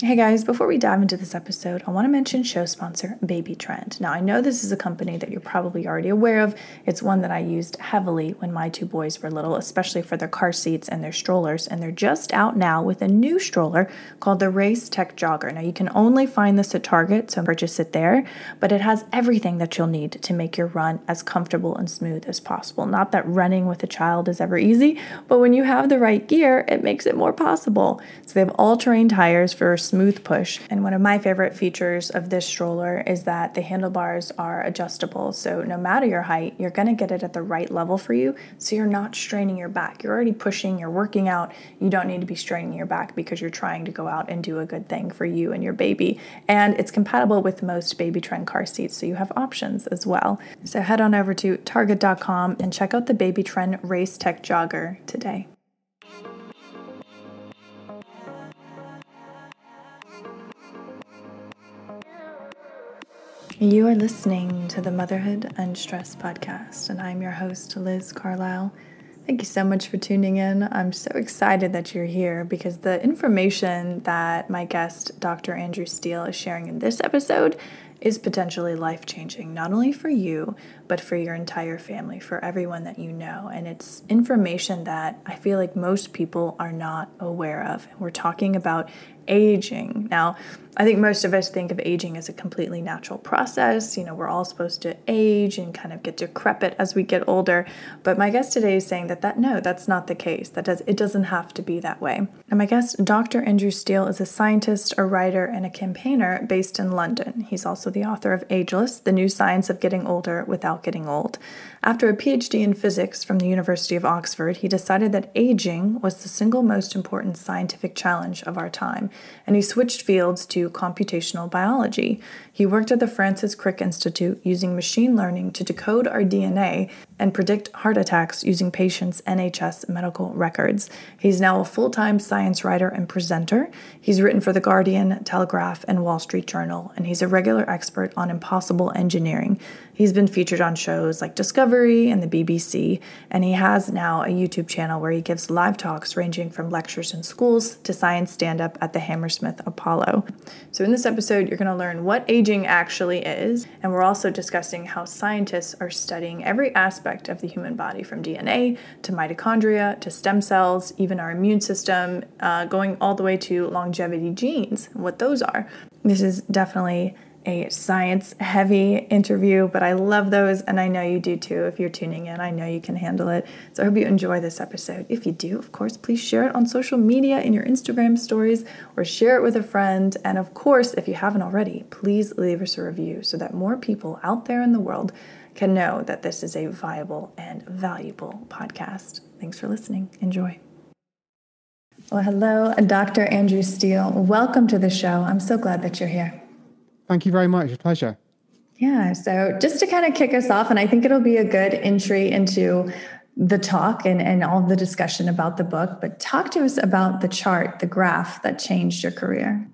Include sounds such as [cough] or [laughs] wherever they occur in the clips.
Hey guys, before we dive into this episode, I want to mention show sponsor Baby Trend. Now, I know this is a company that you're probably already aware of. It's one that I used heavily when my two boys were little, especially for their car seats and their strollers. And they're just out now with a new stroller called the Race Tech Jogger. Now, you can only find this at Target, so purchase it there, but it has everything that you'll need to make your run as comfortable and smooth as possible. Not that running with a child is ever easy, but when you have the right gear, it makes it more possible. So they have all terrain tires for smooth push. And one of my favorite features of this stroller is that the handlebars are adjustable. So no matter your height, you're going to get it at the right level for you. So you're not straining your back. You're already pushing, you're working out. You don't need to be straining your back because you're trying to go out and do a good thing for you and your baby. And it's compatible with most baby trend car seats. So you have options as well. So head on over to target.com and check out the Baby Trend Race Tech Jogger today. You are listening to the Motherhood Unstressed podcast, and I'm your host, Liz Carlisle. Thank you so much for tuning in. I'm so excited that you're here because the information that my guest, Dr. Andrew Steele, is sharing in this episode is potentially life changing, not only for you, but for your entire family, for everyone that you know. And it's information that I feel like most people are not aware of. We're talking about aging. Now, I think most of us think of aging as a completely natural process. You know, we're all supposed to age and kind of get decrepit as we get older. But my guest today is saying that that no, that's not the case. That does it doesn't have to be that way. And my guest, Dr. Andrew Steele, is a scientist, a writer, and a campaigner based in London. He's also the author of Ageless: The New Science of Getting Older Without Getting Old. After a PhD in physics from the University of Oxford, he decided that aging was the single most important scientific challenge of our time, and he switched fields to computational biology. He worked at the Francis Crick Institute using machine learning to decode our DNA and predict heart attacks using patients' NHS medical records. He's now a full time science writer and presenter. He's written for The Guardian, Telegraph, and Wall Street Journal, and he's a regular expert on impossible engineering. He's been featured on shows like Discovery and the BBC, and he has now a YouTube channel where he gives live talks ranging from lectures in schools to science stand up at the Hammersmith Apollo. So, in this episode, you're going to learn what aging actually is, and we're also discussing how scientists are studying every aspect of the human body from DNA to mitochondria to stem cells, even our immune system, uh, going all the way to longevity genes and what those are. This is definitely a science heavy interview, but I love those, and I know you do too. If you're tuning in, I know you can handle it. So I hope you enjoy this episode. If you do, of course, please share it on social media in your Instagram stories or share it with a friend. And of course, if you haven't already, please leave us a review so that more people out there in the world can know that this is a viable and valuable podcast. Thanks for listening. Enjoy. Well, hello, Dr. Andrew Steele. Welcome to the show. I'm so glad that you're here. Thank you very much. It's a pleasure. Yeah. So, just to kind of kick us off, and I think it'll be a good entry into the talk and, and all the discussion about the book, but talk to us about the chart, the graph that changed your career.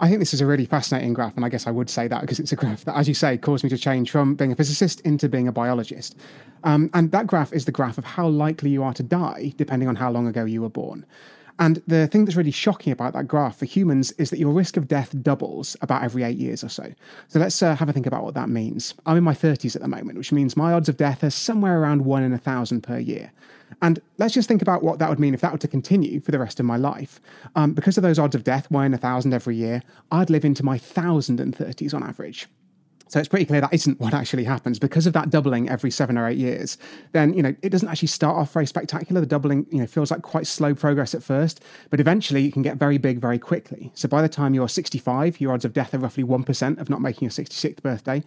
I think this is a really fascinating graph, and I guess I would say that because it's a graph that, as you say, caused me to change from being a physicist into being a biologist. Um, and that graph is the graph of how likely you are to die, depending on how long ago you were born. And the thing that's really shocking about that graph for humans is that your risk of death doubles about every eight years or so. So let's uh, have a think about what that means. I'm in my 30s at the moment, which means my odds of death are somewhere around one in a thousand per year. And let's just think about what that would mean if that were to continue for the rest of my life. Um, because of those odds of death, one in a thousand every year, I'd live into my thousand and thirties on average. So it's pretty clear that isn't what actually happens because of that doubling every seven or eight years. Then you know it doesn't actually start off very spectacular. The doubling you know feels like quite slow progress at first, but eventually it can get very big very quickly. So by the time you're 65, your odds of death are roughly one percent of not making your 66th birthday,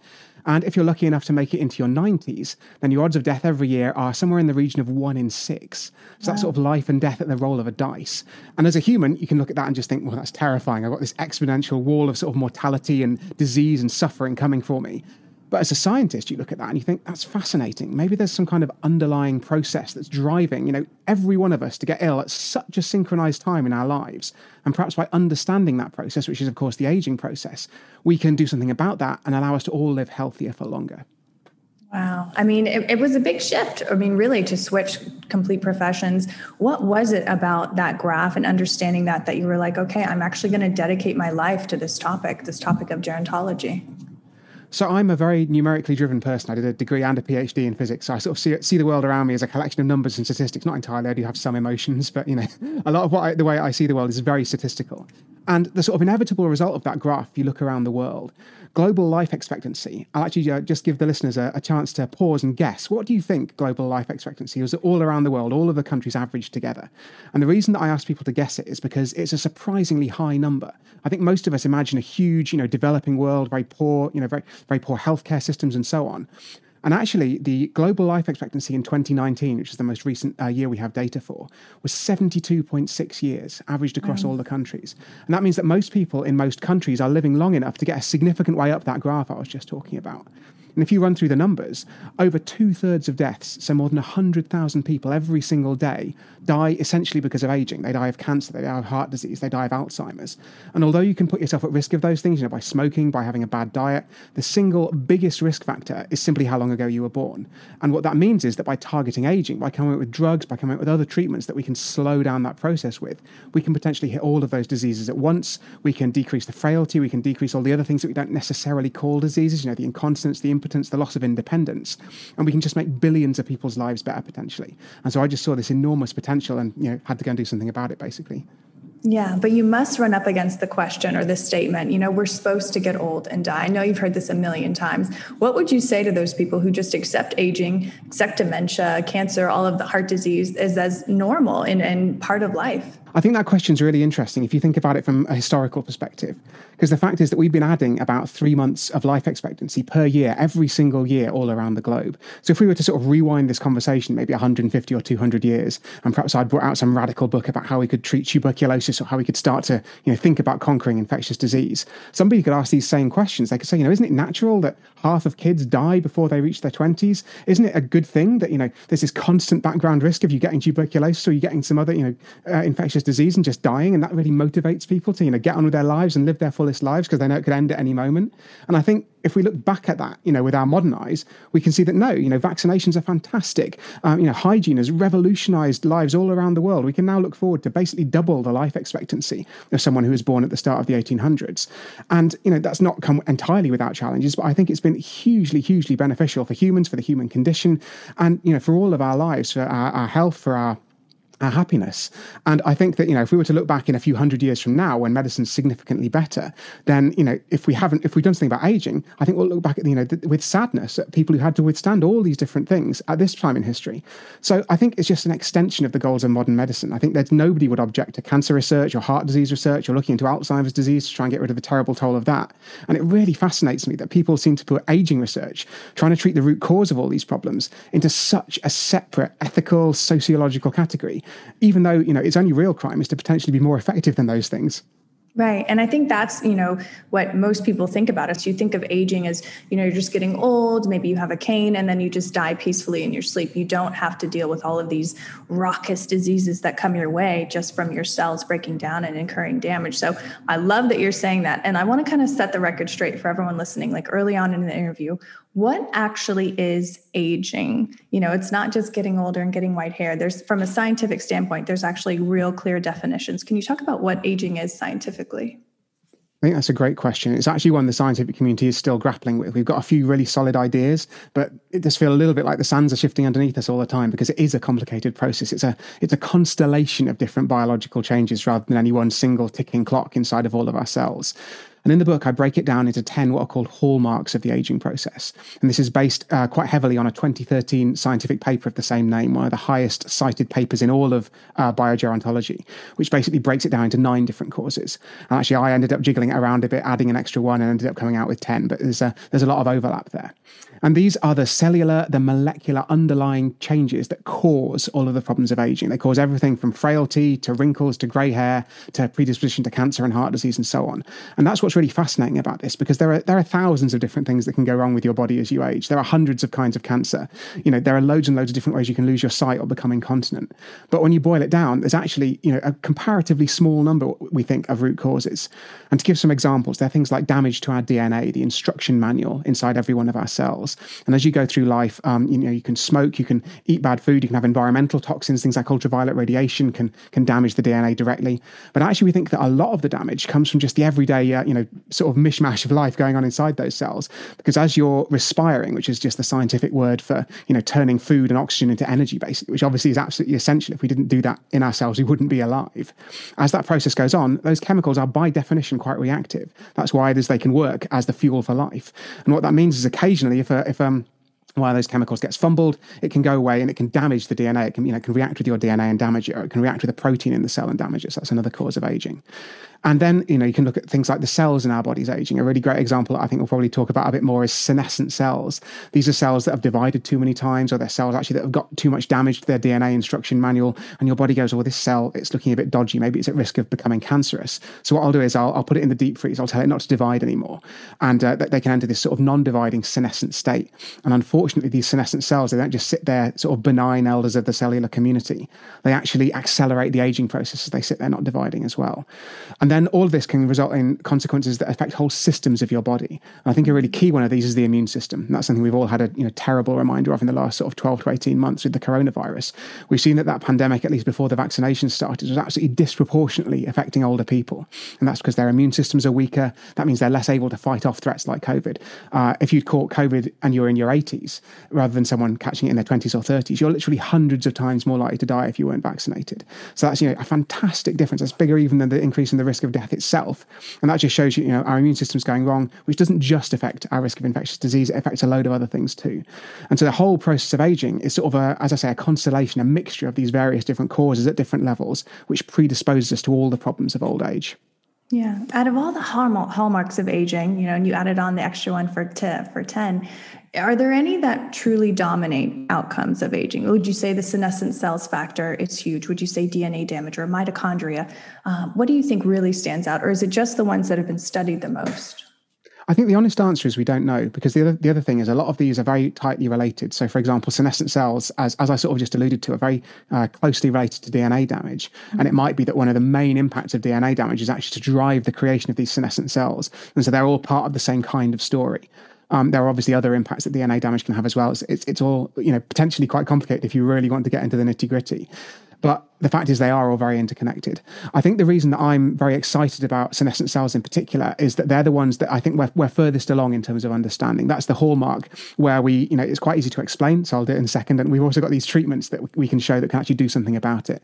and if you're lucky enough to make it into your 90s, then your odds of death every year are somewhere in the region of one in six. So wow. that's sort of life and death at the roll of a dice. And as a human, you can look at that and just think, well, that's terrifying. I've got this exponential wall of sort of mortality and disease and suffering coming for me. But as a scientist, you look at that and you think that's fascinating. Maybe there's some kind of underlying process that's driving, you know, every one of us to get ill at such a synchronized time in our lives. And perhaps by understanding that process, which is of course the aging process, we can do something about that and allow us to all live healthier for longer. Wow. I mean, it, it was a big shift. I mean, really to switch complete professions. What was it about that graph and understanding that that you were like, okay, I'm actually going to dedicate my life to this topic, this topic of gerontology? So I'm a very numerically driven person. I did a degree and a PhD in physics. So I sort of see see the world around me as a collection of numbers and statistics. Not entirely. I do have some emotions, but you know, [laughs] a lot of what I, the way I see the world is very statistical. And the sort of inevitable result of that graph, if you look around the world, global life expectancy. I'll actually uh, just give the listeners a, a, chance to pause and guess. What do you think global life expectancy is all around the world, all of the countries averaged together? And the reason that I ask people to guess it is because it's a surprisingly high number. I think most of us imagine a huge, you know, developing world, very poor, you know, very very poor healthcare systems and so on. And actually, the global life expectancy in 2019, which is the most recent uh, year we have data for, was 72.6 years, averaged across mm. all the countries. And that means that most people in most countries are living long enough to get a significant way up that graph I was just talking about. And if you run through the numbers, over two thirds of deaths, so more than 100,000 people every single day, die essentially because of aging. They die of cancer, they die of heart disease, they die of Alzheimer's. And although you can put yourself at risk of those things, you know, by smoking, by having a bad diet, the single biggest risk factor is simply how long ago you were born. And what that means is that by targeting aging, by coming up with drugs, by coming up with other treatments that we can slow down that process with, we can potentially hit all of those diseases at once. We can decrease the frailty, we can decrease all the other things that we don't necessarily call diseases, you know, the incontinence, the impotence, the loss of independence, and we can just make billions of people's lives better potentially. And so I just saw this enormous potential and you know had to go and do something about it basically. Yeah, but you must run up against the question or the statement, you know, we're supposed to get old and die. I know you've heard this a million times. What would you say to those people who just accept aging, accept dementia, cancer, all of the heart disease as as normal and, and part of life? I think that question is really interesting if you think about it from a historical perspective. Because the fact is that we've been adding about three months of life expectancy per year, every single year, all around the globe. So if we were to sort of rewind this conversation, maybe 150 or 200 years, and perhaps I'd brought out some radical book about how we could treat tuberculosis or how we could start to you know, think about conquering infectious disease, somebody could ask these same questions. They could say, you know, isn't it natural that half of kids die before they reach their 20s? Isn't it a good thing that, you know, there's this constant background risk of you getting tuberculosis or you getting some other, you know, uh, infectious disease and just dying? And that really motivates people to, you know, get on with their lives and live their fullest lives because they know it could end at any moment. And I think if we look back at that, you know, with our modern eyes, we can see that no, you know, vaccinations are fantastic. Um, you know, hygiene has revolutionized lives all around the world. We can now look forward to basically double the life expectancy of someone who was born at the start of the 1800s. And, you know, that's not come entirely without challenges, but I think it's been hugely, hugely beneficial for humans, for the human condition, and, you know, for all of our lives, for our, our health, for our our happiness. And I think that, you know, if we were to look back in a few hundred years from now when medicine's significantly better, then, you know, if we haven't, if we've done something about aging, I think we'll look back at, you know, th- with sadness at people who had to withstand all these different things at this time in history. So I think it's just an extension of the goals of modern medicine. I think that nobody would object to cancer research or heart disease research or looking into Alzheimer's disease to try and get rid of the terrible toll of that. And it really fascinates me that people seem to put aging research, trying to treat the root cause of all these problems, into such a separate ethical, sociological category even though you know its only real crime is to potentially be more effective than those things. Right. And I think that's, you know, what most people think about us. You think of aging as, you know, you're just getting old, maybe you have a cane and then you just die peacefully in your sleep. You don't have to deal with all of these raucous diseases that come your way just from your cells breaking down and incurring damage. So I love that you're saying that. And I want to kind of set the record straight for everyone listening. Like early on in the interview, what actually is aging you know it's not just getting older and getting white hair there's from a scientific standpoint there's actually real clear definitions can you talk about what aging is scientifically I think that's a great question. It's actually one the scientific community is still grappling with. We've got a few really solid ideas, but it does feel a little bit like the sands are shifting underneath us all the time because it is a complicated process. It's a it's a constellation of different biological changes rather than any one single ticking clock inside of all of our cells. And in the book, I break it down into 10 what are called hallmarks of the aging process. And this is based uh, quite heavily on a 2013 scientific paper of the same name, one of the highest cited papers in all of uh, biogerontology, which basically breaks it down into nine different causes. And actually, I ended up jiggling it around a bit, adding an extra one, and ended up coming out with 10, but there's a, there's a lot of overlap there. And these are the cellular, the molecular underlying changes that cause all of the problems of aging. They cause everything from frailty to wrinkles to grey hair to predisposition to cancer and heart disease and so on. And that's what's really fascinating about this because there are there are thousands of different things that can go wrong with your body as you age. There are hundreds of kinds of cancer. You know, there are loads and loads of different ways you can lose your sight or become incontinent. But when you boil it down, there's actually, you know, a comparatively small number we think of root causes. And to give some examples, there are things like damage to our DNA, the instruction manual inside every one of our cells. And as you go through life, um, you know, you can smoke, you can eat bad food, you can have environmental toxins, things like ultraviolet radiation can can damage the DNA directly. But actually, we think that a lot of the damage comes from just the everyday, uh, you know, sort of mishmash of life going on inside those cells. Because as you're respiring, which is just the scientific word for, you know, turning food and oxygen into energy, basically, which obviously is absolutely essential. If we didn't do that in ourselves, we wouldn't be alive. As that process goes on, those chemicals are by definition quite reactive. That's why they can work as the fuel for life. And what that means is occasionally, if a, if um one of those chemicals gets fumbled, it can go away and it can damage the DNA. It can, you know, can react with your DNA and damage it, or it can react with a protein in the cell and damage it. So that's another cause of aging. And then, you know, you can look at things like the cells in our bodies aging. A really great example I think we'll probably talk about a bit more is senescent cells. These are cells that have divided too many times, or they're cells actually that have got too much damage to their DNA instruction manual. And your body goes, well, this cell, it's looking a bit dodgy. Maybe it's at risk of becoming cancerous. So what I'll do is I'll, I'll put it in the deep freeze. I'll tell it not to divide anymore. And uh, they can enter this sort of non-dividing senescent state. And unfortunately, these senescent cells, they don't just sit there sort of benign elders of the cellular community. They actually accelerate the aging process as they sit there not dividing as well. And then all of this can result in consequences that affect whole systems of your body. And I think a really key one of these is the immune system. And that's something we've all had a you know, terrible reminder of in the last sort of 12 to 18 months with the coronavirus. We've seen that that pandemic, at least before the vaccination started, was absolutely disproportionately affecting older people. And that's because their immune systems are weaker. That means they're less able to fight off threats like COVID. Uh, if you'd caught COVID and you're in your 80s, rather than someone catching it in their 20s or 30s, you're literally hundreds of times more likely to die if you weren't vaccinated. So that's you know a fantastic difference. That's bigger even than the increase in the risk of death itself. And that just shows you, you know, our immune system's going wrong, which doesn't just affect our risk of infectious disease, it affects a load of other things too. And so the whole process of aging is sort of a, as I say, a constellation, a mixture of these various different causes at different levels, which predisposes us to all the problems of old age. Yeah. Out of all the hallmarks of aging, you know, and you added on the extra one for t- for 10, are there any that truly dominate outcomes of aging? Would you say the senescent cells factor is huge? Would you say DNA damage or mitochondria? Um, what do you think really stands out? Or is it just the ones that have been studied the most? I think the honest answer is we don't know because the other the other thing is a lot of these are very tightly related. So, for example, senescent cells, as as I sort of just alluded to, are very uh, closely related to DNA damage, mm-hmm. and it might be that one of the main impacts of DNA damage is actually to drive the creation of these senescent cells, and so they're all part of the same kind of story. Um, there are obviously other impacts that DNA damage can have as well. It's, it's, it's all you know potentially quite complicated if you really want to get into the nitty gritty. But the fact is they are all very interconnected. I think the reason that I'm very excited about senescent cells in particular is that they're the ones that I think we're, we're furthest along in terms of understanding. That's the hallmark where we, you know, it's quite easy to explain. So I'll do it in a second. And we've also got these treatments that we can show that can actually do something about it.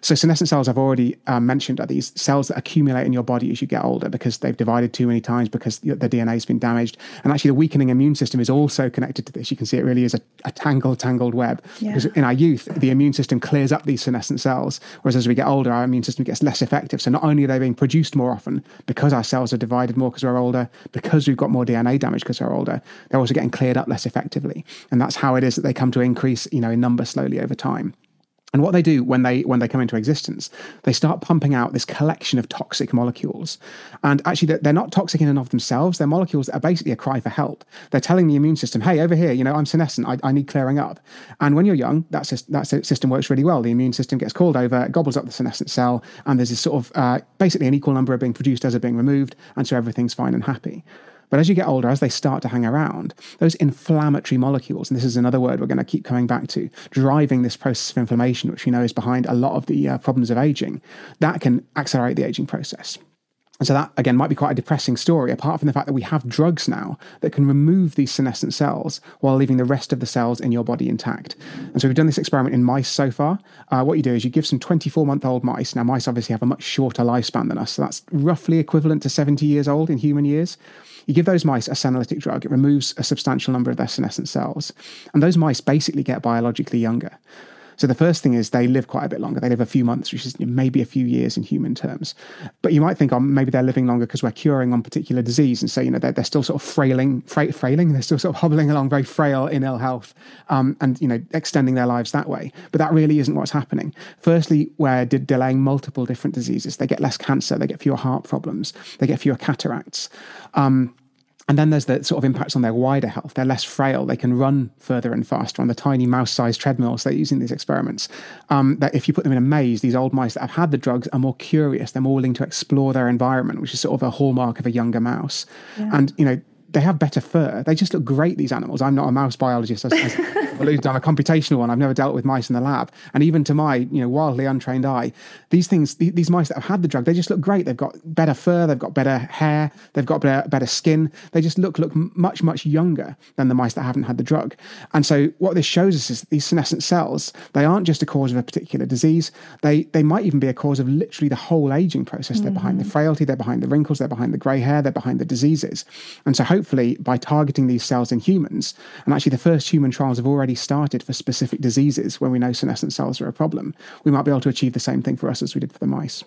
So senescent cells I've already um, mentioned are these cells that accumulate in your body as you get older because they've divided too many times because the DNA has been damaged. And actually the weakening immune system is also connected to this. You can see it really is a, a tangled, tangled web. Yeah. Because in our youth, the immune system clears up these senescent cells Whereas as we get older, our immune system gets less effective. So not only are they being produced more often because our cells are divided more because we're older, because we've got more DNA damage because we're older, they're also getting cleared up less effectively. And that's how it is that they come to increase, you know, in number slowly over time. And what they do when they when they come into existence, they start pumping out this collection of toxic molecules. And actually, they're not toxic in and of themselves. They're molecules that are basically a cry for help. They're telling the immune system, "Hey, over here, you know, I'm senescent. I, I need clearing up." And when you're young, that system works really well. The immune system gets called over, gobbles up the senescent cell, and there's this sort of uh, basically an equal number are being produced as are being removed, and so everything's fine and happy. But as you get older, as they start to hang around, those inflammatory molecules, and this is another word we're going to keep coming back to, driving this process of inflammation, which we know is behind a lot of the uh, problems of aging, that can accelerate the aging process. And so that again might be quite a depressing story, apart from the fact that we have drugs now that can remove these senescent cells while leaving the rest of the cells in your body intact. And so we've done this experiment in mice so far. Uh, what you do is you give some 24 month old mice. Now, mice obviously have a much shorter lifespan than us, so that's roughly equivalent to 70 years old in human years. You give those mice a senolytic drug, it removes a substantial number of their senescent cells. And those mice basically get biologically younger. So the first thing is they live quite a bit longer. They live a few months, which is maybe a few years in human terms. But you might think, oh, maybe they're living longer because we're curing one particular disease. And so, you know, they're, they're still sort of frailing, fra- frailing, they're still sort of hobbling along very frail in ill health um, and, you know, extending their lives that way. But that really isn't what's happening. Firstly, we're de- delaying multiple different diseases. They get less cancer, they get fewer heart problems, they get fewer cataracts. Um, and then there's the sort of impacts on their wider health. They're less frail. They can run further and faster on the tiny mouse-sized treadmills they use in these experiments. Um, that if you put them in a maze, these old mice that have had the drugs are more curious. They're more willing to explore their environment, which is sort of a hallmark of a younger mouse. Yeah. And you know, they have better fur. They just look great, these animals. I'm not a mouse biologist, as, as [laughs] alluded, I'm a computational one. I've never dealt with mice in the lab. And even to my, you know, wildly untrained eye, these things, these mice that have had the drug, they just look great. They've got better fur, they've got better hair, they've got better, better skin. They just look look much, much younger than the mice that haven't had the drug. And so what this shows us is these senescent cells, they aren't just a cause of a particular disease. They they might even be a cause of literally the whole aging process. Mm-hmm. They're behind the mm. frailty, they're behind the wrinkles, they're behind the grey hair, they're behind the diseases. And so hopefully by targeting these cells in humans, and actually the first human trials have already started for specific diseases when we know senescent cells are a problem, we might be able to achieve the same thing for us as we did for the mice.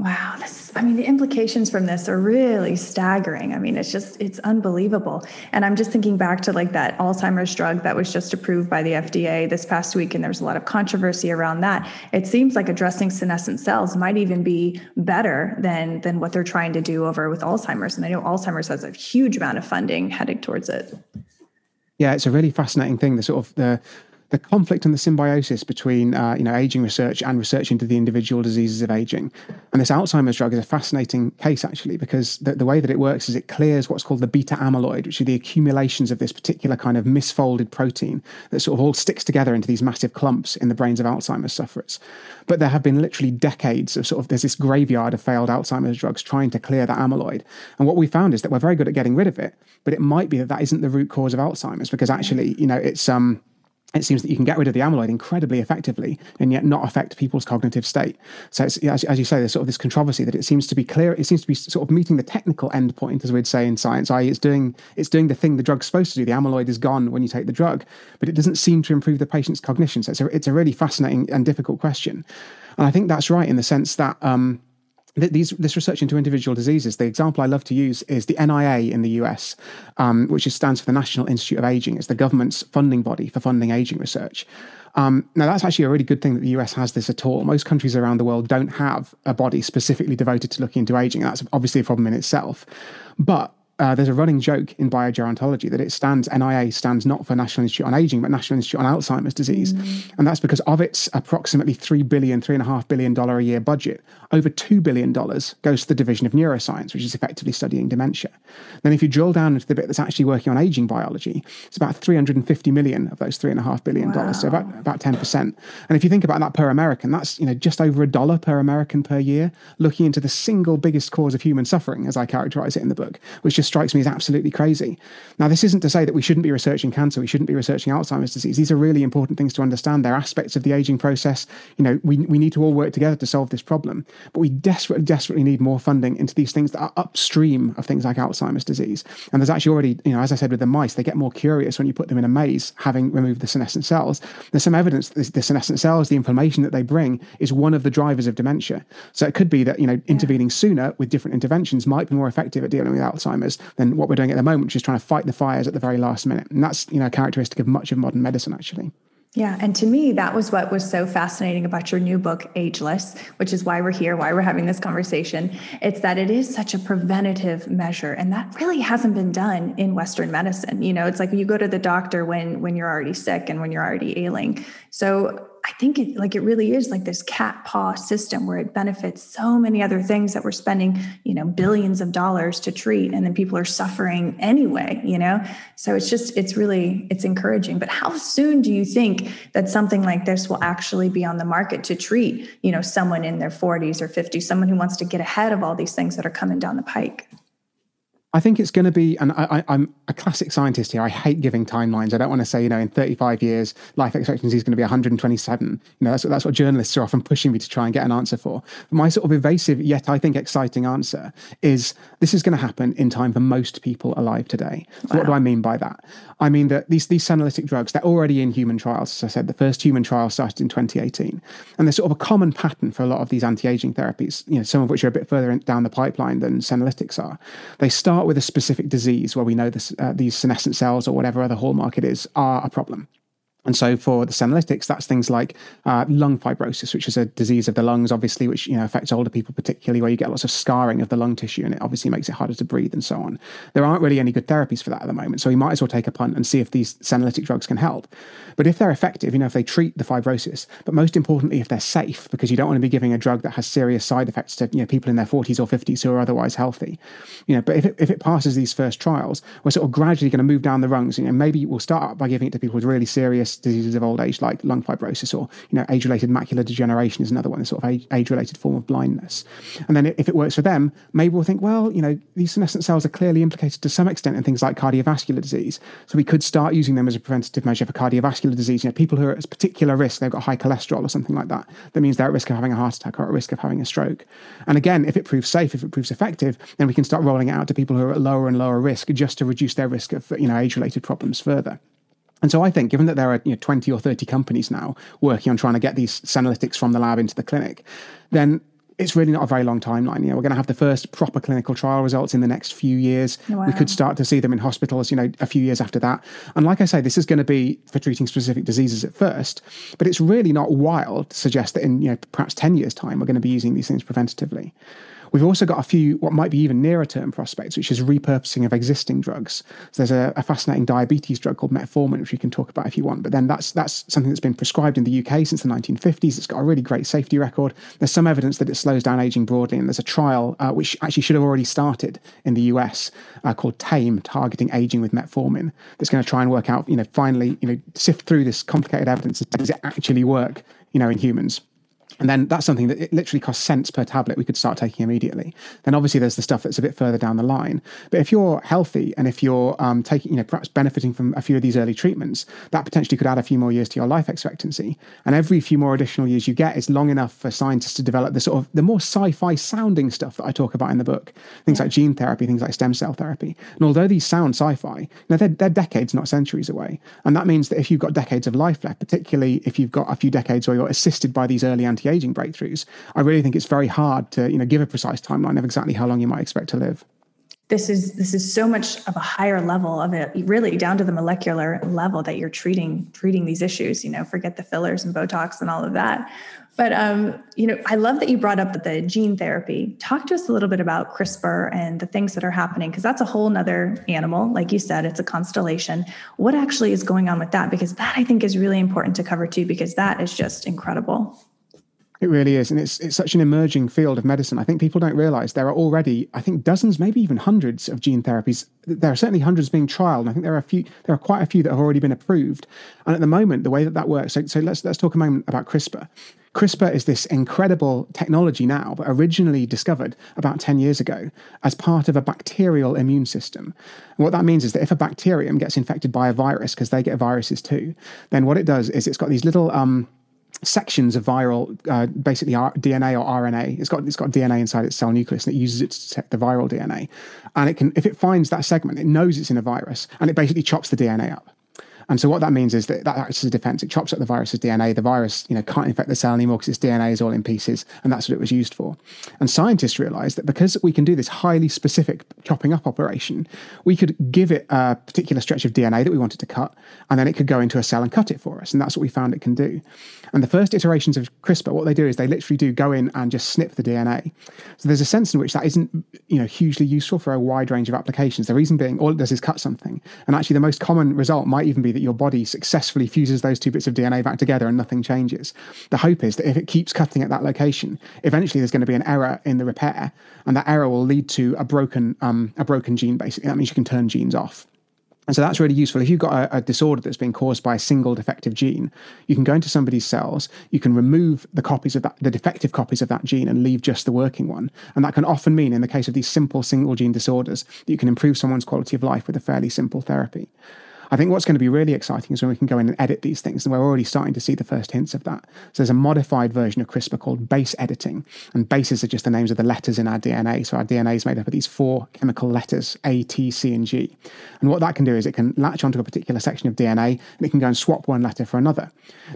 Wow, this I mean the implications from this are really staggering. I mean, it's just it's unbelievable. And I'm just thinking back to like that Alzheimer's drug that was just approved by the FDA this past week and there's a lot of controversy around that. It seems like addressing senescent cells might even be better than than what they're trying to do over with Alzheimer's and I know Alzheimer's has a huge amount of funding heading towards it. Yeah, it's a really fascinating thing the sort of the the conflict and the symbiosis between uh, you know aging research and research into the individual diseases of aging. And this Alzheimer's drug is a fascinating case actually because the, the way that it works is it clears what's called the beta amyloid, which are the accumulations of this particular kind of misfolded protein that sort of all sticks together into these massive clumps in the brains of Alzheimer's sufferers. But there have been literally decades of sort of there's this graveyard of failed Alzheimer's drugs trying to clear that amyloid. And what we found is that we're very good at getting rid of it, but it might be that that isn't the root cause of Alzheimer's because actually, you know, it's um it seems that you can get rid of the amyloid incredibly effectively and yet not affect people's cognitive state. So, as, as, you say, there's sort of this controversy that it seems to be clear. It seems to be sort of meeting the technical endpoint, as we'd say in science. I.e., it's doing it's doing the thing the drug's supposed to do. The amyloid is gone when you take the drug, but it doesn't seem to improve the patient's cognition. So, it's a, it's a really fascinating and difficult question. And I think that's right in the sense that. Um, these, this research into individual diseases, the example I love to use is the NIA in the US, um, which stands for the National Institute of Aging. It's the government's funding body for funding aging research. Um, now, that's actually a really good thing that the US has this at all. Most countries around the world don't have a body specifically devoted to looking into aging. That's obviously a problem in itself. But uh, there's a running joke in biogerontology that it stands NIA stands not for National Institute on Aging, but National Institute on Alzheimer's disease, mm. and that's because of its approximately three billion, three and a half billion dollar a year budget, over two billion dollars goes to the division of neuroscience, which is effectively studying dementia. Then, if you drill down into the bit that's actually working on aging biology, it's about 350 million of those three and a half billion dollars, wow. so about about 10 percent. And if you think about that per American, that's you know just over a dollar per American per year, looking into the single biggest cause of human suffering, as I characterize it in the book, which just strikes me as absolutely crazy. Now, this isn't to say that we shouldn't be researching cancer, we shouldn't be researching Alzheimer's disease. These are really important things to understand. They're aspects of the aging process. You know, we, we need to all work together to solve this problem. But we desperately, desperately need more funding into these things that are upstream of things like Alzheimer's disease. And there's actually already, you know, as I said with the mice, they get more curious when you put them in a maze, having removed the senescent cells. There's some evidence that the senescent cells, the inflammation that they bring, is one of the drivers of dementia. So it could be that, you know, intervening sooner with different interventions might be more effective at dealing with Alzheimer's than what we're doing at the moment, which is trying to fight the fires at the very last minute. And that's, you know, characteristic of much of modern medicine, actually. Yeah. And to me, that was what was so fascinating about your new book, Ageless, which is why we're here, why we're having this conversation. It's that it is such a preventative measure. And that really hasn't been done in Western medicine. You know, it's like you go to the doctor when when you're already sick and when you're already ailing. So I think it like it really is like this cat paw system where it benefits so many other things that we're spending, you know, billions of dollars to treat and then people are suffering anyway, you know? So it's just it's really it's encouraging. But how soon do you think that something like this will actually be on the market to treat, you know, someone in their 40s or 50s, someone who wants to get ahead of all these things that are coming down the pike? I think it's going to be, and I, am a classic scientist here. I hate giving timelines. I don't want to say, you know, in 35 years, life expectancy is going to be 127. You know, that's, that's what journalists are often pushing me to try and get an answer for. But my sort of evasive, yet I think exciting answer is this is going to happen in time for most people alive today. So wow. what do I mean by that? I mean that these, these senolytic drugs, they're already in human trials. As I said, the first human trial started in 2018. And there's sort of a common pattern for a lot of these anti-aging therapies, you know, some of which are a bit further in, down the pipeline than senolytics are. They start with a specific disease where we know this, uh, these senescent cells or whatever other hallmark it is are a problem. And so for the senolytics, that's things like uh, lung fibrosis, which is a disease of the lungs, obviously, which you know affects older people particularly, where you get lots of scarring of the lung tissue, and it obviously makes it harder to breathe and so on. There aren't really any good therapies for that at the moment, so we might as well take a punt and see if these senolytic drugs can help. But if they're effective, you know, if they treat the fibrosis, but most importantly, if they're safe, because you don't want to be giving a drug that has serious side effects to you know people in their 40s or 50s who are otherwise healthy, you know. But if it, if it passes these first trials, we're sort of gradually going to move down the rungs, you know, maybe we'll start by giving it to people with really serious diseases of old age, like lung fibrosis, or you know, age-related macular degeneration is another one, a sort of age-related form of blindness. And then if it works for them, maybe we'll think, well, you know, these senescent cells are clearly implicated to some extent in things like cardiovascular disease, so we could start using them as a preventative measure for cardiovascular disease. You know, people who are at particular risk, they've got high cholesterol or something like that. That means they're at risk of having a heart attack or at risk of having a stroke. And again, if it proves safe, if it proves effective, then we can start rolling it out to people who are at lower and lower risk just to reduce their risk of you know age-related problems further. And so I think, given that there are you know, 20 or 30 companies now working on trying to get these senolytics from the lab into the clinic, then it's really not a very long timeline. You know, we're going to have the first proper clinical trial results in the next few years. Wow. We could start to see them in hospitals, you know, a few years after that. And like I say, this is going to be for treating specific diseases at first, but it's really not wild to suggest that in, you know, perhaps 10 years' time, we're going to be using these things preventatively. We've also got a few, what might be even nearer term prospects, which is repurposing of existing drugs. So there's a, a, fascinating diabetes drug called metformin, which we can talk about if you want. But then that's that's something that's been prescribed in the UK since the 1950s. It's got a really great safety record. There's some evidence that it slows down aging broadly, and there's a trial uh, which actually should have already started in the US uh, called TAME, targeting aging with metformin. That's going to try and work out, you know, finally, you know, sift through this complicated evidence. Does it actually work, you know, in humans? And then that's something that it literally costs cents per tablet we could start taking immediately. Then obviously there's the stuff that's a bit further down the line. But if you're healthy and if you're um, taking, you know, perhaps benefiting from a few of these early treatments, that potentially could add a few more years to your life expectancy. And every few more additional years you get is long enough for scientists to develop the sort of the more sci-fi sounding stuff that I talk about in the book. Things like gene therapy, things like stem cell therapy. And although these sound sci-fi, now they're, they're decades, not centuries away. And that means that if you've got decades of life left, particularly if you've got a few decades where you're assisted by these early anti anti-aging breakthroughs, I really think it's very hard to you know give a precise timeline of exactly how long you might expect to live. This is this is so much of a higher level of it really down to the molecular level that you're treating treating these issues you know forget the fillers and botox and all of that. But um, you know i love that you brought up the gene therapy. Talk to us a little bit about crispr and the things that are happening because that's a whole nother animal like you said it's a constellation. What actually is going on with that? Because that i think is really important to cover too because that is just incredible it really is, and it's it's such an emerging field of medicine. I think people don't realize there are already, I think, dozens, maybe even hundreds of gene therapies. There are certainly hundreds being trialed, and I think there are a few, there are quite a few that have already been approved. And at the moment, the way that that works, so, so let's let's talk a moment about CRISPR. CRISPR is this incredible technology now, but originally discovered about 10 years ago as part of a bacterial immune system. And what that means is that if a bacterium gets infected by a virus, because they get viruses too, then what it does is it's got these little um, sections of viral, uh, basically DNA or RNA. It's got it's got DNA inside its cell nucleus, and it uses it to detect the viral DNA. And it can, if it finds that segment, it knows it's in a virus, and it basically chops the DNA up. And so what that means is that that acts as a defense. It chops up the virus's DNA. The virus, you know, can't infect the cell anymore because its DNA is all in pieces, and that's what it was used for. And scientists realized that because we can do this highly specific chopping up operation, we could give it a particular stretch of DNA that we wanted to cut, and then it could go into a cell and cut it for us. And that's what we found it can do. And the first iterations of CRISPR, what they do is they literally do go in and just snip the DNA. So there's a sense in which that isn't, you know, hugely useful for a wide range of applications. The reason being, all it does is cut something. And actually, the most common result might even be that your body successfully fuses those two bits of DNA back together and nothing changes. The hope is that if it keeps cutting at that location, eventually there's going to be an error in the repair, and that error will lead to a broken um, a broken gene. Basically, that means you can turn genes off. And so that's really useful. If you've got a, a, disorder that's been caused by a single defective gene, you can go into somebody's cells, you can remove the copies of that, the defective copies of that gene and leave just the working one. And that can often mean, in the case of these simple single gene disorders, that you can improve someone's quality of life with a fairly simple therapy. I think what's going to be really exciting is when we can go in and edit these things, and we're already starting to see the first hints of that. So there's a modified version of CRISPR called base editing, and bases are just the names of the letters in our DNA. So our DNA is made up of these four chemical letters A, T, C, and G. And what that can do is it can latch onto a particular section of DNA, and it can go and swap one letter for another.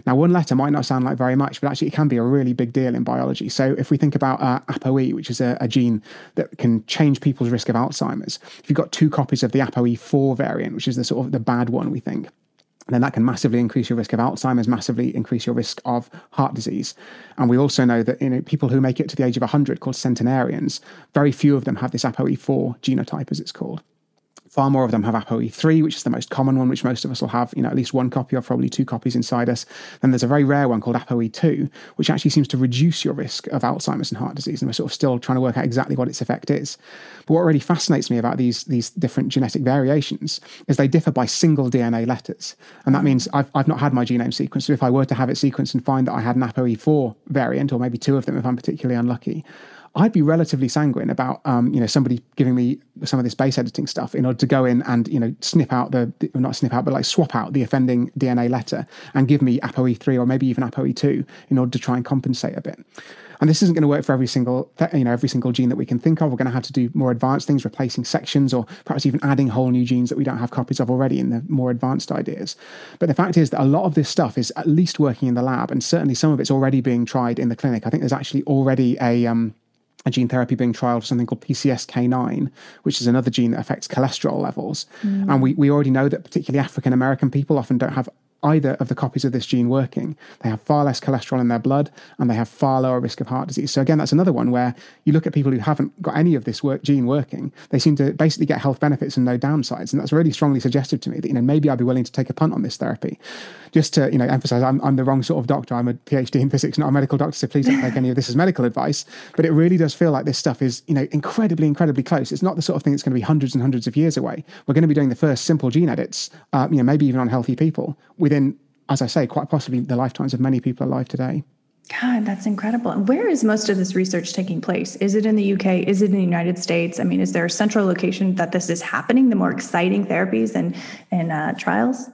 Now, one letter might not sound like very much, but actually it can be a really big deal in biology. So if we think about uh, ApoE, which is a, a gene that can change people's risk of Alzheimer's, if you've got two copies of the ApoE4 variant, which is the sort of the bad bad one, we think then that can massively increase your risk of Alzheimer's, massively increase your risk of heart disease. And we also know that you know people who make it to the age of 100, called centenarians, very few of them have this ApoE4 genotype, as it's called. Far more of them have ApoE3, which is the most common one, which most of us will have, you know, at least one copy or probably two copies inside us. Then there's a very rare one called ApoE2, which actually seems to reduce your risk of Alzheimer's and heart disease. And we're sort of still trying to work out exactly what its effect is. But what really fascinates me about these, these different genetic variations is they differ by single DNA letters. And that means I've, I've not had my genome sequenced. So if I were to have it sequenced and find that I had an ApoE4 variant, or maybe two of them if I'm particularly unlucky, I'd be relatively sanguine about um, you know somebody giving me some of this base editing stuff in order to go in and you know snip out the not snip out but like swap out the offending DNA letter and give me ApoE3 or maybe even ApoE2 in order to try and compensate a bit. And this isn't going to work for every single, you know, every single gene that we can think of. We're going to have to do more advanced things, replacing sections, or perhaps even adding whole new genes that we don't have copies of already in the more advanced ideas. But the fact is that a lot of this stuff is at least working in the lab, and certainly some of it's already being tried in the clinic. I think there's actually already a um, a gene therapy being trialed for something called PCSK9, which is another gene that affects cholesterol levels. Mm. And we, we already know that particularly African American people often don't have either of the copies of this gene working. They have far less cholesterol in their blood and they have far lower risk of heart disease. So, again, that's another one where you look at people who haven't got any of this work, gene working, they seem to basically get health benefits and no downsides. And that's really strongly suggestive to me that, you know, maybe I'd be willing to take a punt on this therapy. Just to, you know, emphasize, I'm, I'm the wrong sort of doctor. I'm a PhD in physics, not a medical doctor. So please don't take any of this as medical advice. But it really does feel like this stuff is, you know, incredibly, incredibly close. It's not the sort of thing that's going to be hundreds and hundreds of years away. We're going to be doing the first simple gene edits, uh, you know, maybe even on healthy people within as I say, quite possibly the lifetimes of many people alive today. God, that's incredible. And where is most of this research taking place? Is it in the UK? Is it in the United States? I mean, is there a central location that this is happening? The more exciting therapies and and uh, trials.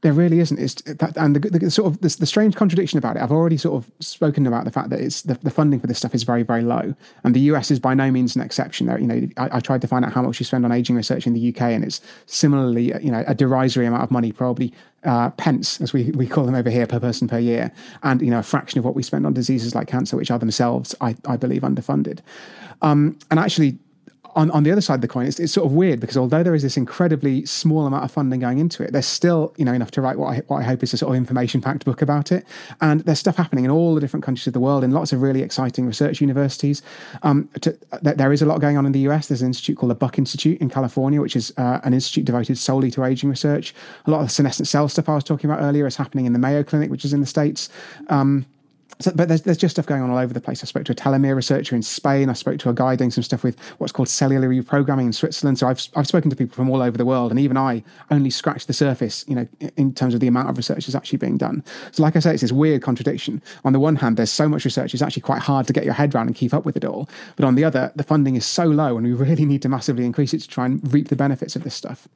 There really isn't. It's that, and the, the sort of the, the, strange contradiction about it. I've already sort of spoken about the fact that it's the, the, funding for this stuff is very, very low, and the US is by no means an exception. There, you know, I, I, tried to find out how much you spend on aging research in the UK, and it's similarly, you know, a derisory amount of money, probably uh, pence, as we, we call them over here, per person per year, and you know, a fraction of what we spend on diseases like cancer, which are themselves, I, I believe, underfunded. Um, and actually, on, on the other side of the coin, it's, it's sort of weird because although there is this incredibly small amount of funding going into it, there's still you know enough to write what I, what I hope is a sort of information packed book about it. And there's stuff happening in all the different countries of the world in lots of really exciting research universities. Um, to, there is a lot going on in the US. There's an institute called the Buck Institute in California, which is uh, an institute devoted solely to aging research. A lot of the senescent cell stuff I was talking about earlier is happening in the Mayo Clinic, which is in the States. Um, so, but there's, there's just stuff going on all over the place. I spoke to a telomere researcher in Spain. I spoke to a guy doing some stuff with what's called cellular reprogramming in Switzerland. So I've, I've spoken to people from all over the world, and even I only scratched the surface, you know, in terms of the amount of research that's actually being done. So, like I say, it's this weird contradiction. On the one hand, there's so much research; it's actually quite hard to get your head around and keep up with it all. But on the other, the funding is so low, and we [laughs] really need to massively increase it to try and reap the benefits of this stuff.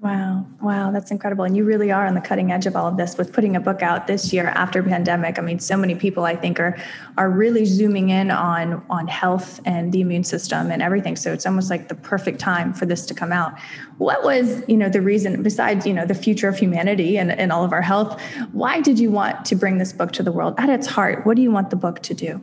Wow. Wow. That's incredible. And you really are on the cutting edge of all of this with putting a book out this year after pandemic. I mean, so many people I think are are really zooming in on on health and the immune system and everything. So it's almost like the perfect time for this to come out. What was, you know, the reason besides, you know, the future of humanity and, and all of our health, why did you want to bring this book to the world? At its heart, what do you want the book to do?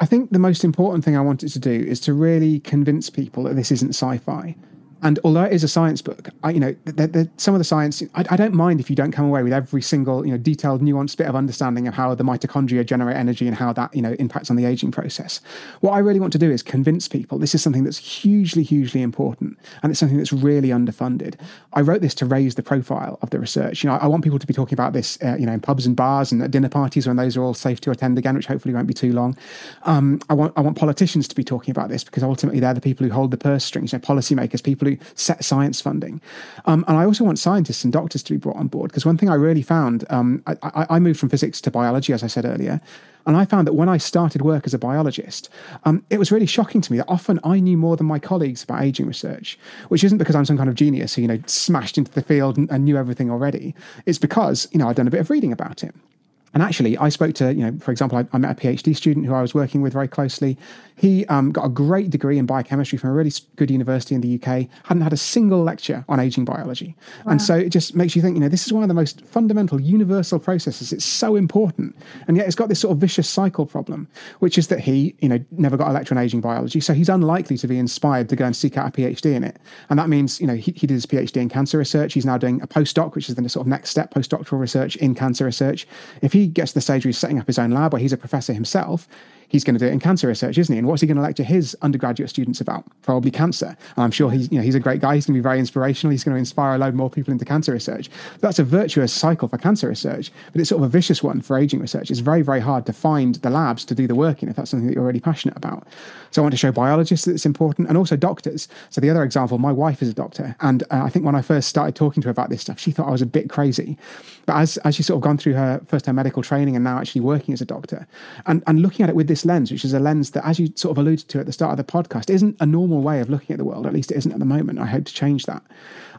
I think the most important thing I wanted to do is to really convince people that this isn't sci-fi And although it is a science book, I, you know, the, the, some of the science, I, I, don't mind if you don't come away with every single, you know, detailed, nuanced bit of understanding of how the mitochondria generate energy and how that, you know, impacts on the aging process. What I really want to do is convince people this is something that's hugely, hugely important, and it's something that's really underfunded. I wrote this to raise the profile of the research. You know, I want people to be talking about this, uh, you know, in pubs and bars and at dinner parties when those are all safe to attend again, which hopefully won't be too long. Um, I want I want politicians to be talking about this because ultimately they're the people who hold the purse strings, you know, policymakers, people who set science funding. Um, and I also want scientists and doctors to be brought on board because one thing I really found, um, I, I, moved from physics to biology, as I said earlier. And I found that when I started work as a biologist, um, it was really shocking to me that often I knew more than my colleagues about aging research, which isn't because I'm some kind of genius who, you know, smashed into the field and, and knew everything already. It's because, you know, I'd done a bit of reading about it. And actually, I spoke to, you know, for example, I, I, met a PhD student who I was working with very closely. He um, got a great degree in biochemistry from a really good university in the UK, hadn't had a single lecture on aging biology. Wow. And so it just makes you think, you know, this is one of the most fundamental universal processes. It's so important. And yet it's got this sort of vicious cycle problem, which is that he, you know, never got a lecture on aging biology. So he's unlikely to be inspired to go and seek out a PhD in it. And that means, you know, he, he did his PhD in cancer research. He's now doing a postdoc, which is the sort of next step, postdoctoral research in cancer research. If he he gets to the stage where he's setting up his own lab, where he's a professor himself, he's going to do it in cancer research, isn't he? And what's he going to lecture his undergraduate students about? Probably cancer. And I'm sure he's, you know, he's a great guy. He's going to be very inspirational. He's going to inspire a load more people into cancer research. That's a virtuous cycle for cancer research, but it's sort of a vicious one for aging research. It's very, very hard to find the labs to do the work in if that's something that you're already passionate about. So I want to show biologists that it's important and also doctors. So the other example, my wife is a doctor. And uh, I think when I first started talking to her about this stuff, she thought I was a bit crazy. But as, as she's sort of gone through her first her medical training and now actually working as a doctor and, and looking at it with this lens, which is a lens that, as you sort of alluded to at the start of the podcast, isn't a normal way of looking at the world. At least it isn't at the moment. I hope to change that.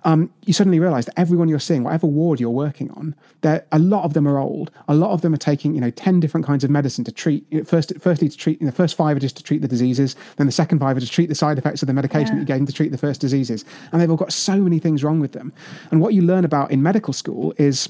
Um, you suddenly realize that everyone you're seeing, whatever ward you're working on, a lot of them are old. A lot of them are taking, you know, 10 different kinds of medicine to treat, you know, first, firstly, to treat, you know, the first five are just to treat the diseases. Then the second five are to treat the side effects of the medication yeah. that you gave them to treat the first diseases. And they've all got so many things wrong with them. And what you learn about in medical school is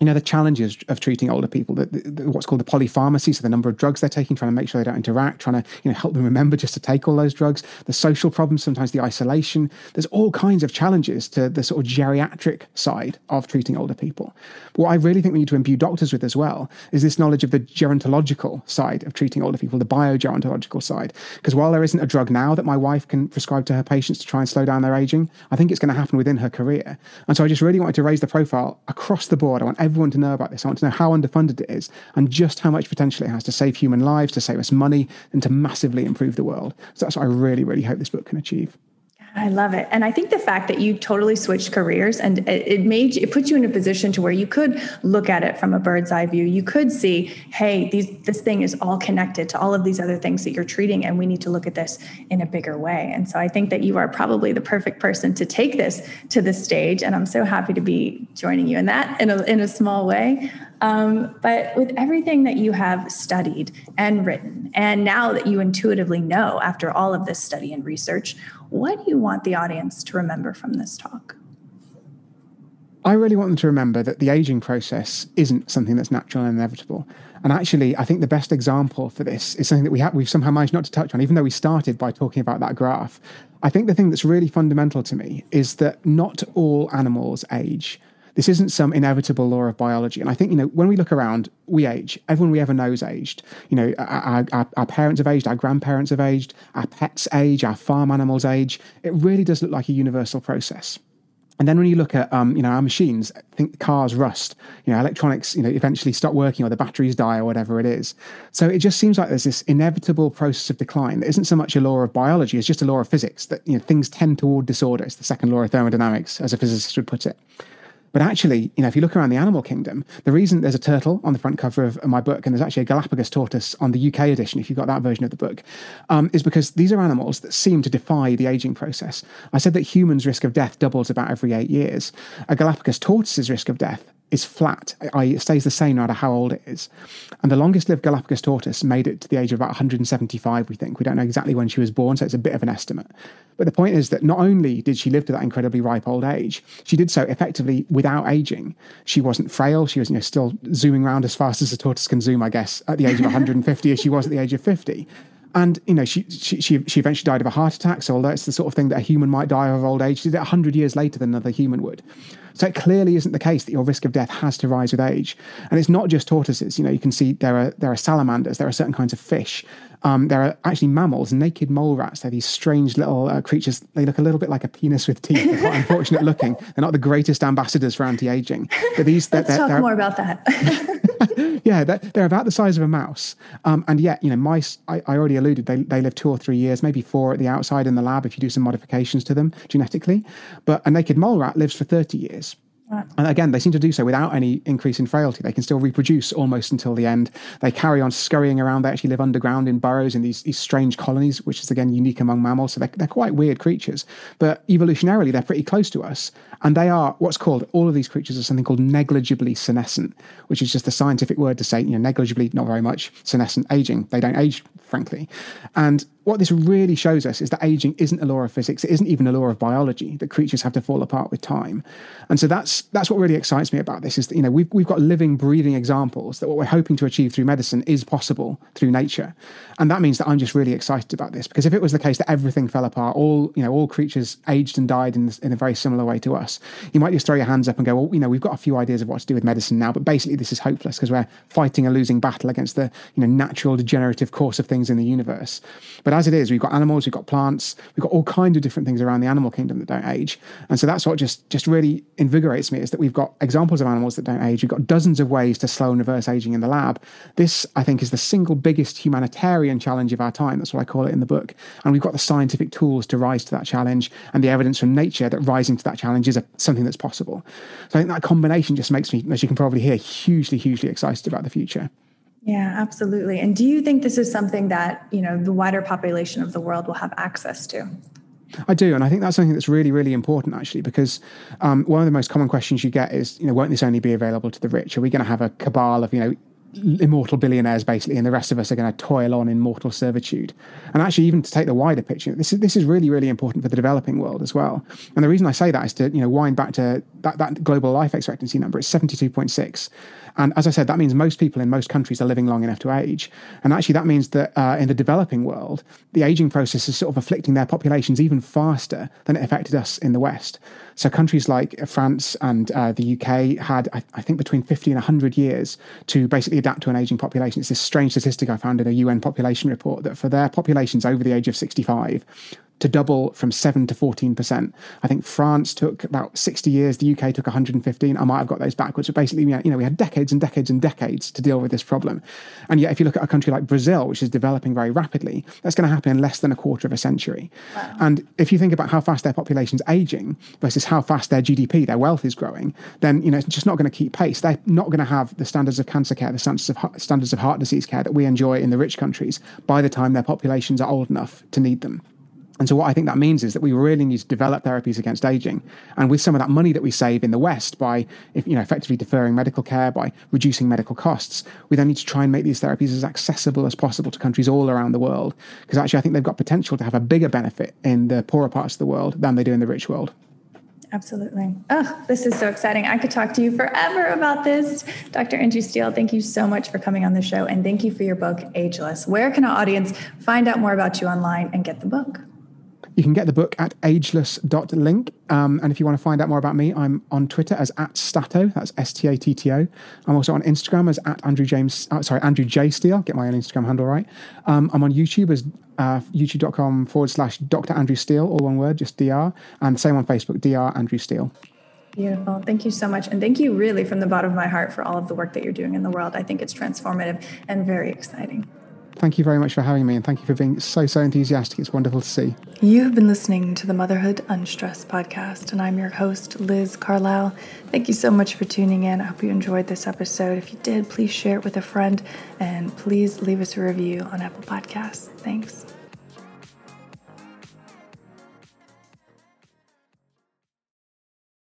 you know the challenges of treating older people the, the, what's called the polypharmacy so the number of drugs they're taking trying to make sure they don't interact trying to you know help them remember just to take all those drugs the social problems sometimes the isolation. There's all kinds of challenges to the sort of geriatric side of treating older people. But what i really think we need to imbue doctors with as well is this knowledge of the gerontological side of treating older people the biogerontological side. Because while there isn't a drug now that my wife can prescribe to her patients to try and slow down their aging i think it's going to happen within her career. And so i just really wanted to raise the profile across the board. I want everyone to know about this. I want to know how underfunded it is and just how much potential it has to save human lives, to save us money, and to massively improve the world. So that's what I really, really hope this book can achieve. I love it. And I think the fact that you totally switched careers and it made it put you in a position to where you could look at it from a bird's eye view. You could see, hey, these this thing is all connected to all of these other things that you're treating and we need to look at this in a bigger way. And so I think that you are probably the perfect person to take this to the stage and I'm so happy to be joining you in that in a in a small way. Um, but with everything that you have studied and written, and now that you intuitively know after all of this study and research, what do you want the audience to remember from this talk? I really want them to remember that the aging process isn't something that's natural and inevitable. And actually, I think the best example for this is something that we have, we've somehow managed not to touch on, even though we started by talking about that graph. I think the thing that's really fundamental to me is that not all animals age. This isn't some inevitable law of biology. And I think, you know, when we look around, we age. Everyone we ever know's aged. You know, our, our, our parents have aged, our grandparents have aged, our pets age, our farm animals age. It really does look like a universal process. And then when you look at, um, you know, our machines, think cars rust, you know, electronics, you know, eventually stop working or the batteries die or whatever it is. So it just seems like there's this inevitable process of decline that isn't so much a law of biology, it's just a law of physics that, you know, things tend toward disorder. It's the second law of thermodynamics, as a physicist would put it. But actually, you know, if you look around the animal kingdom, the reason there's a turtle on the front cover of my book, and there's actually a Galapagos tortoise on the UK edition, if you've got that version of the book, um, is because these are animals that seem to defy the aging process. I said that humans' risk of death doubles about every eight years. A Galapagos tortoise's risk of death is flat, it stays the same no matter how old it is. And the longest lived Galapagos tortoise made it to the age of about 175, we think. We don't know exactly when she was born, so it's a bit of an estimate. But the point is that not only did she live to that incredibly ripe old age, she did so effectively without aging. She wasn't frail. She was you know, still zooming around as fast as a tortoise can zoom, I guess, at the age of [laughs] 150 as she was at the age of 50. And you know, she, she she eventually died of a heart attack. So although it's the sort of thing that a human might die of old age, she did it hundred years later than another human would. So it clearly isn't the case that your risk of death has to rise with age. And it's not just tortoises. You know, you can see there are there are salamanders, there are certain kinds of fish, um, there are actually mammals, naked mole rats. They're these strange little uh, creatures. They look a little bit like a penis with teeth. They're quite [laughs] unfortunate looking. They're not the greatest ambassadors for anti-aging. But these, let's they're, talk they're, more about that. [laughs] yeah, they're, they're, about the size of a mouse, um, and yet you know mice. I, I, already alluded they they live two or three years, maybe four at the outside in the lab if you do some modifications to them genetically. But a naked mole rat lives for thirty years. And again, they seem to do so without any increase in frailty. They can still reproduce almost until the end. They carry on scurrying around. They actually live underground in burrows in these, these strange colonies, which is again unique among mammals. So they're, they're quite weird creatures. But evolutionarily, they're pretty close to us. And they are what's called, all of these creatures are something called negligibly senescent, which is just a scientific word to say, you know, negligibly, not very much, senescent, aging. They don't age, frankly. And what this really shows us is that aging isn't a law of physics. It isn't even a law of biology. That creatures have to fall apart with time, and so that's that's what really excites me about this. Is that you know we've we've got living, breathing examples that what we're hoping to achieve through medicine is possible through nature, and that means that I'm just really excited about this because if it was the case that everything fell apart, all you know all creatures aged and died in in a very similar way to us, you might just throw your hands up and go, well, you know we've got a few ideas of what to do with medicine now, but basically this is hopeless because we're fighting a losing battle against the you know natural degenerative course of things in the universe. But as it is, we've got animals animals, we've got plants, we've got all kinds of different things around the animal kingdom that don't age. And so that's what just just really invigorates me is that we've got examples of animals that don't age. We've got dozens of ways to slow and reverse aging in the lab. This, I think, is the single biggest humanitarian challenge of our time. That's what I call it in the book. And we've got the scientific tools to rise to that challenge and the evidence from nature that rising to that challenge is a, something that's possible. So I think that combination just makes me, as you can probably hear, hugely, hugely excited about the future. Yeah, absolutely. And do you think this is something that, you know, the wider population of the world will have access to? I do, and I think that's something that's really, really important actually, because um, one of the most common questions you get is, you know, won't this only be available to the rich? Are we going to have a cabal of, you know, immortal billionaires basically, and the rest of us are going to toil on in mortal servitude. And actually, even to take the wider picture, this is this is really really important for the developing world as well. And the reason I say that is to you know wind back to that that global life expectancy number. It's seventy two point six, and as I said, that means most people in most countries are living long enough to age. And actually, that means that uh, in the developing world, the aging process is sort of afflicting their populations even faster than it affected us in the West. So countries like France and uh, the UK had, I, I, think, between 50 and 100 years to basically adapt to an aging population. It's this strange statistic I found in a UN population report that for their populations over the age of 65, to double from 7 to 14%. I think France took about 60 years, the UK took 115. I might have got those backwards, but basically, you know, we had decades and decades and decades to deal with this problem. And yet, if you look at a country like Brazil, which is developing very rapidly, that's going to happen in less than a quarter of a century. Wow. And if you think about how fast their population's aging versus how fast their GDP, their wealth is growing, then, you know, it's just not going to keep pace. They're not going to have the standards of cancer care, the standards of, standards of heart disease care that we enjoy in the rich countries by the time their populations are old enough to need them. And so, what I think that means is that we really need to develop therapies against aging. And with some of that money that we save in the West by, you know, effectively deferring medical care, by reducing medical costs, we then need to try and make these therapies as accessible as possible to countries all around the world. Because actually, I think they've got potential to have a bigger benefit in the poorer parts of the world than they do in the rich world. Absolutely. Oh, this is so exciting. I could talk to you forever about this. Dr. Andrew Steele, thank you so much for coming on the show and thank you for your book, Ageless. Where can our audience find out more about you online and get the book? You can get the book at ageless.link. Um, and if you want to find out more about me, I'm on Twitter as at Statto. That's S T A T T O. I'm also on Instagram as at Andrew James, uh, sorry, Andrew J Steele. Get my own Instagram handle right. Um, I'm on YouTube as uh, youtube.com forward slash Dr. Andrew Steele, all one word, just DR. And same on Facebook, DR Andrew Steele. Beautiful. Thank you so much. And thank you really from the bottom of my heart for all of the work that you're doing in the world. I think it's transformative and very exciting. Thank you very much for having me and thank you for being so, so enthusiastic. It's wonderful to see. You have been listening to the Motherhood Unstressed podcast, and I'm your host, Liz Carlisle. Thank you so much for tuning in. I hope you enjoyed this episode. If you did, please share it with a friend and please leave us a review on Apple Podcasts. Thanks.